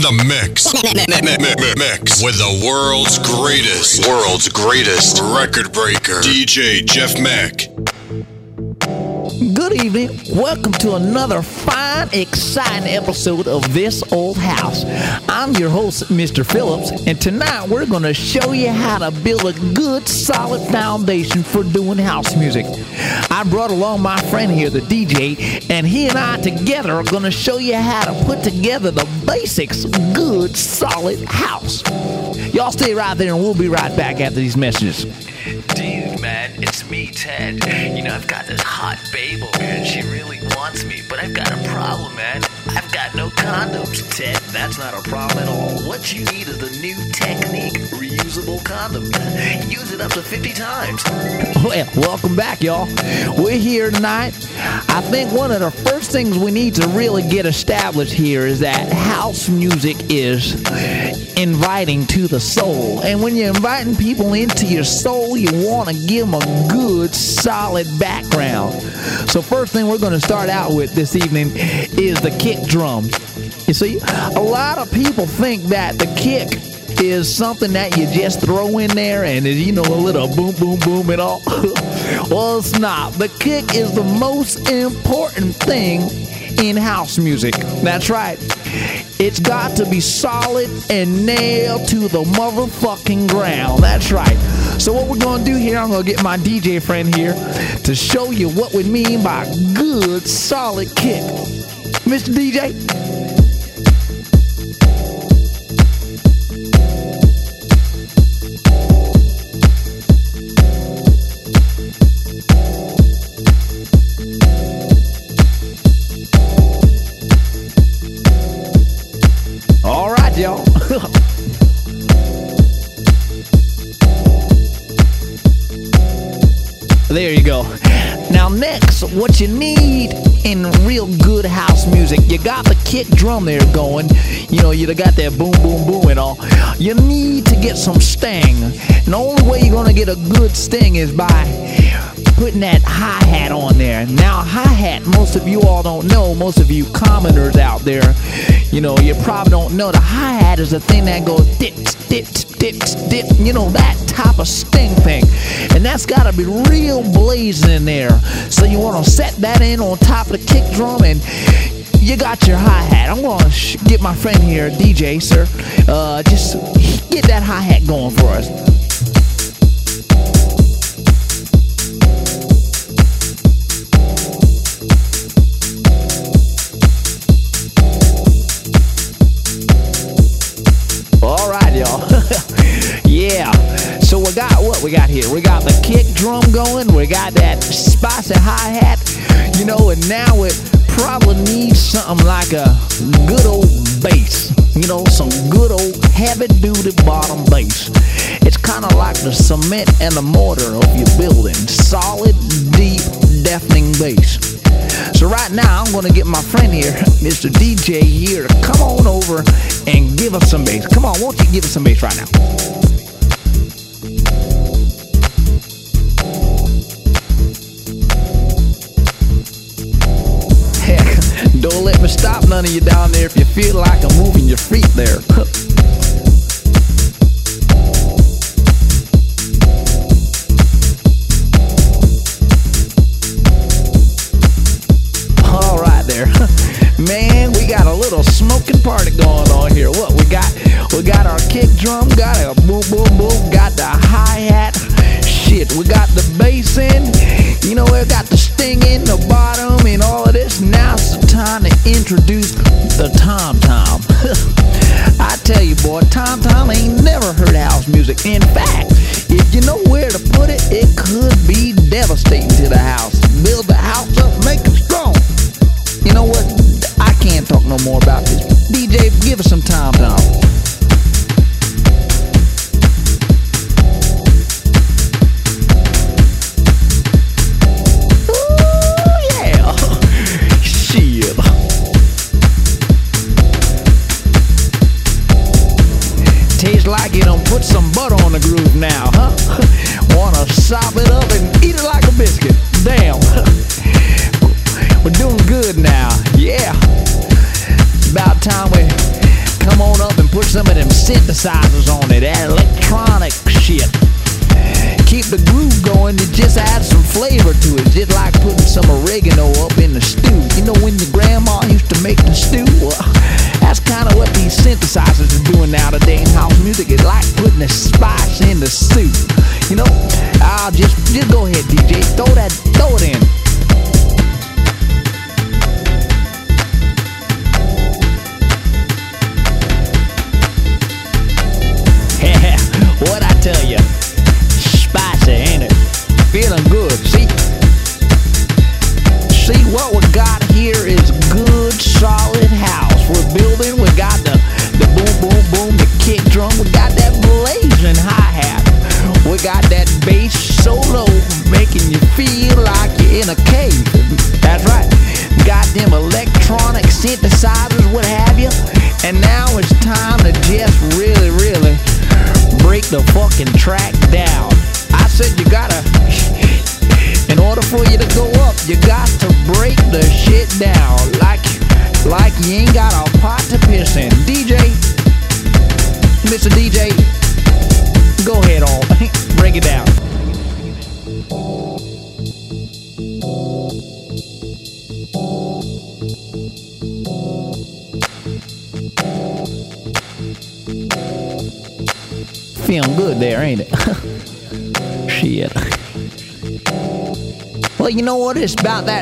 In the mix. Mix with the world's greatest, world's greatest record breaker, DJ Jeff Mack. Good evening. Welcome to another fine, exciting episode of This Old House. I'm your host, Mr. Phillips, and tonight we're going to show you how to build a good, solid foundation for doing house music. I brought along my friend here, the DJ, and he and I together are going to show you how to put together the basics good, solid house. Y'all stay right there, and we'll be right back after these messages. Dude, man, it's me, Ted. You know, I've got this hot babe over here, and she really wants me, but I've got a problem, man. I've got no condoms, Ted. That's not a problem at all. What you need is the new technique, reusable. Use it up to 50 times. Well, welcome back, y'all. We're here tonight. I think one of the first things we need to really get established here is that house music is inviting to the soul. And when you're inviting people into your soul, you want to give them a good, solid background. So, first thing we're going to start out with this evening is the kick drum. You see, a lot of people think that the kick is something that you just throw in there and you know a little boom boom boom and all. Well it's not. The kick is the most important thing in house music. That's right. It's got to be solid and nailed to the motherfucking ground. That's right. So what we're gonna do here i'm gonna get my dj friend here to show you what we mean by good solid kick. Mr dj what you need in real good house music, you got the kick drum there going. You know, you got that boom, boom, boom and all. You need to get some sting. And the only way you're going to get a good sting is by putting that hi hat on there. Now, hi hat, most of you all don't know, most of you commoners out there, you know, you probably don't know the hi hat is the thing that goes dip, dip, dip, dip, you know, that type of sting thing. And that's got to be real blazing in there. So you want to set that in on top of the kick drum and you got your hi hat. I'm to sh- get my friend here, DJ, sir, uh, just get that hi hat going for us. We got here? We got the kick drum going. We got that spicy hi hat. You know, and now it probably needs something like a good old bass. You know, some good old heavy duty bottom bass. It's kind of like the cement and the mortar of your building. Solid, deep, deafening bass. So right now, I'm going to get my friend here, Mr. DJ here, to come on over and give us some bass. Come on, won't you give us some bass right now? Don't let me stop none of you down there if you feel like I'm moving your feet there.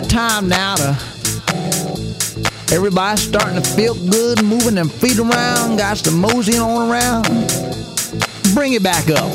time now to. Everybody's starting to feel good, moving their feet around, got some moseying on around. Bring it back up.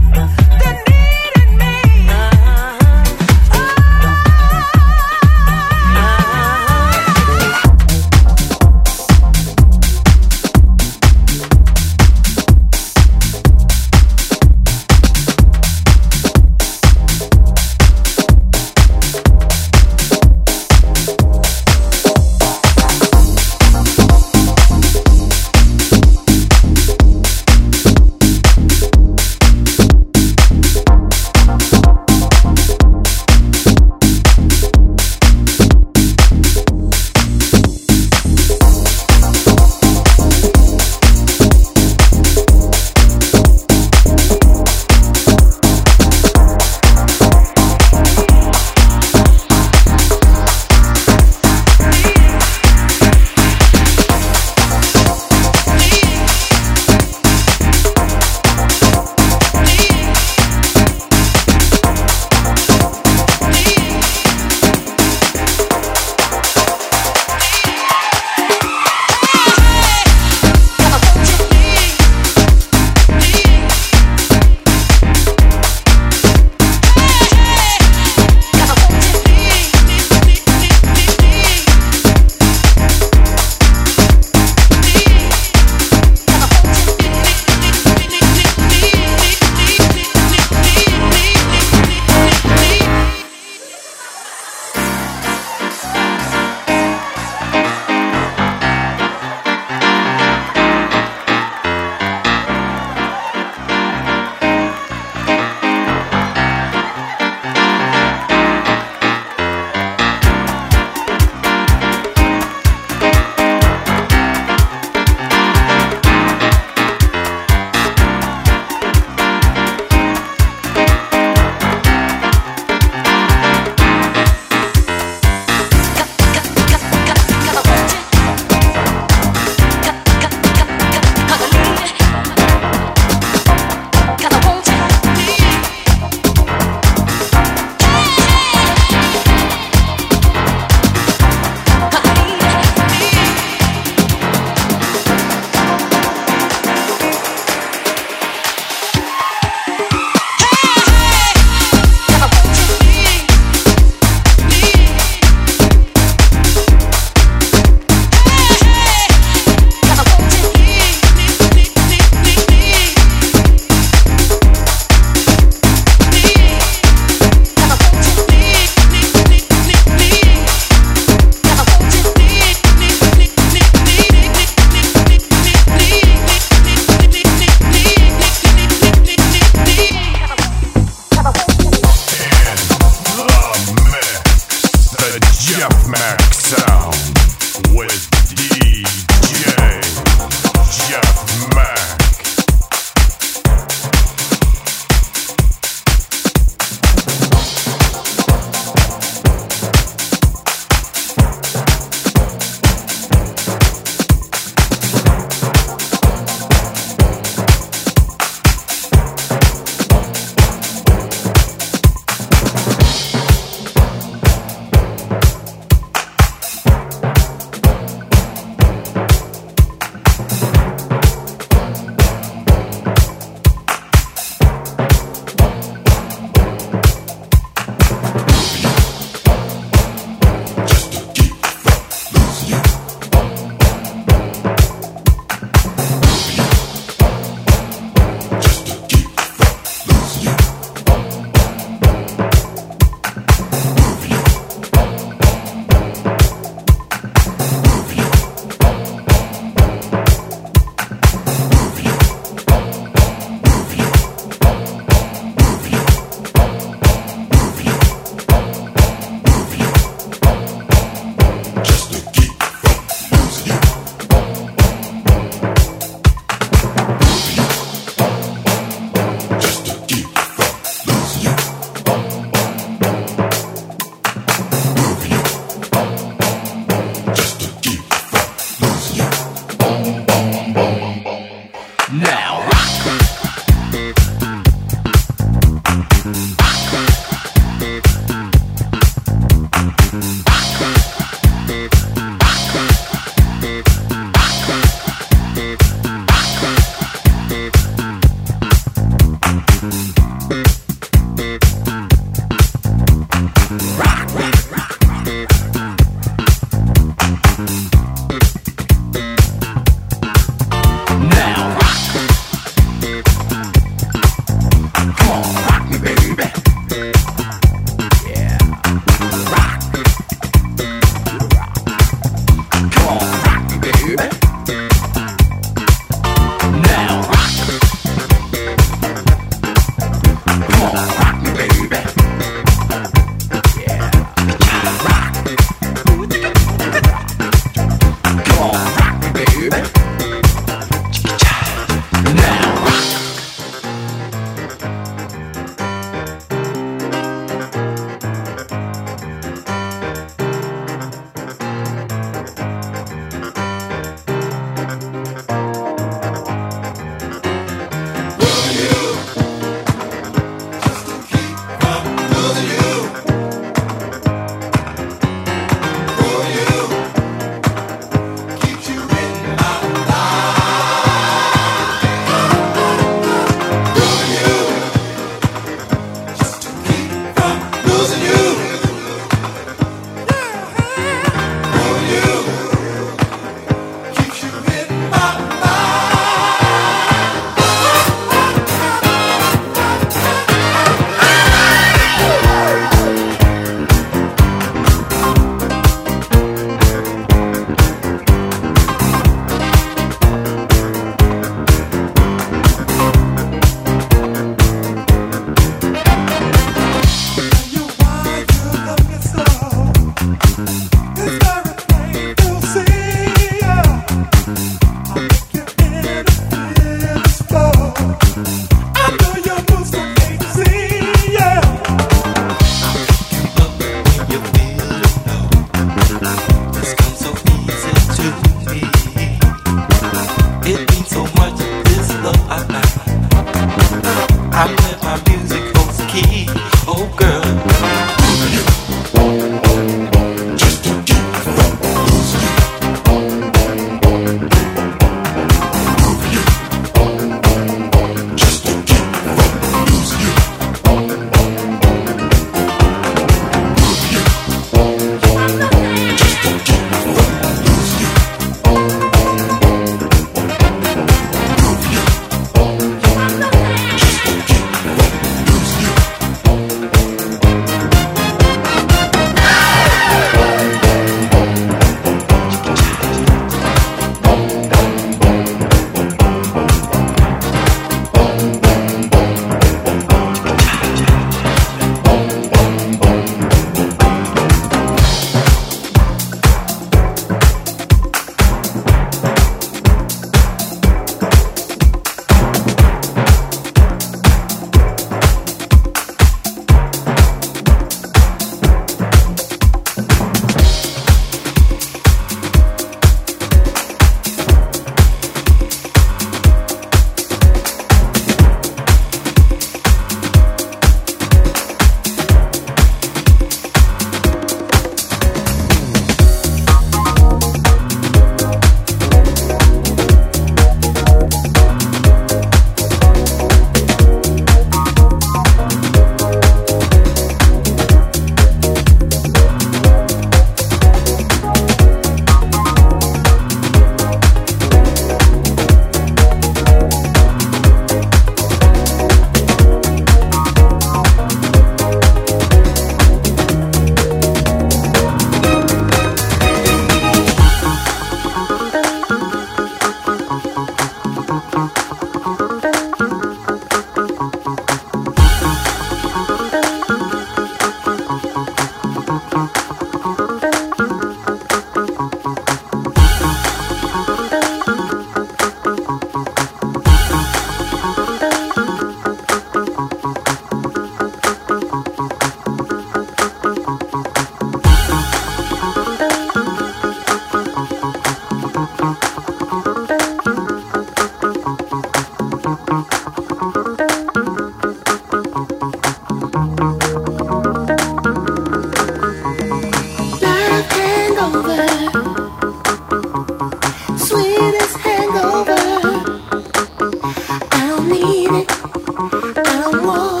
我。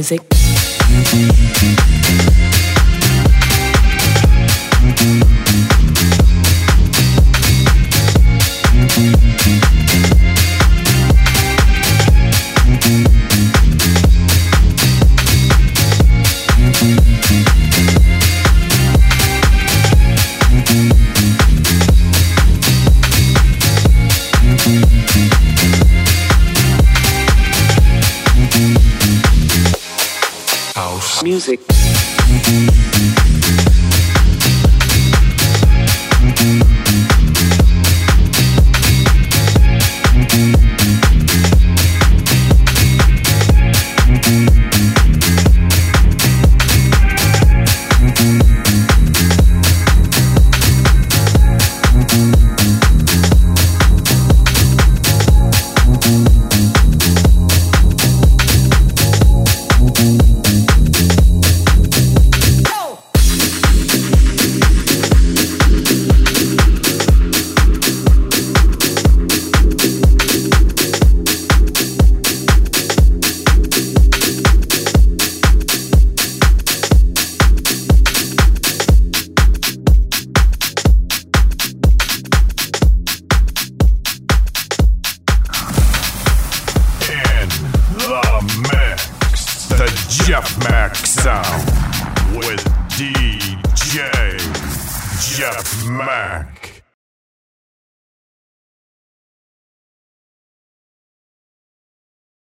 Music, music,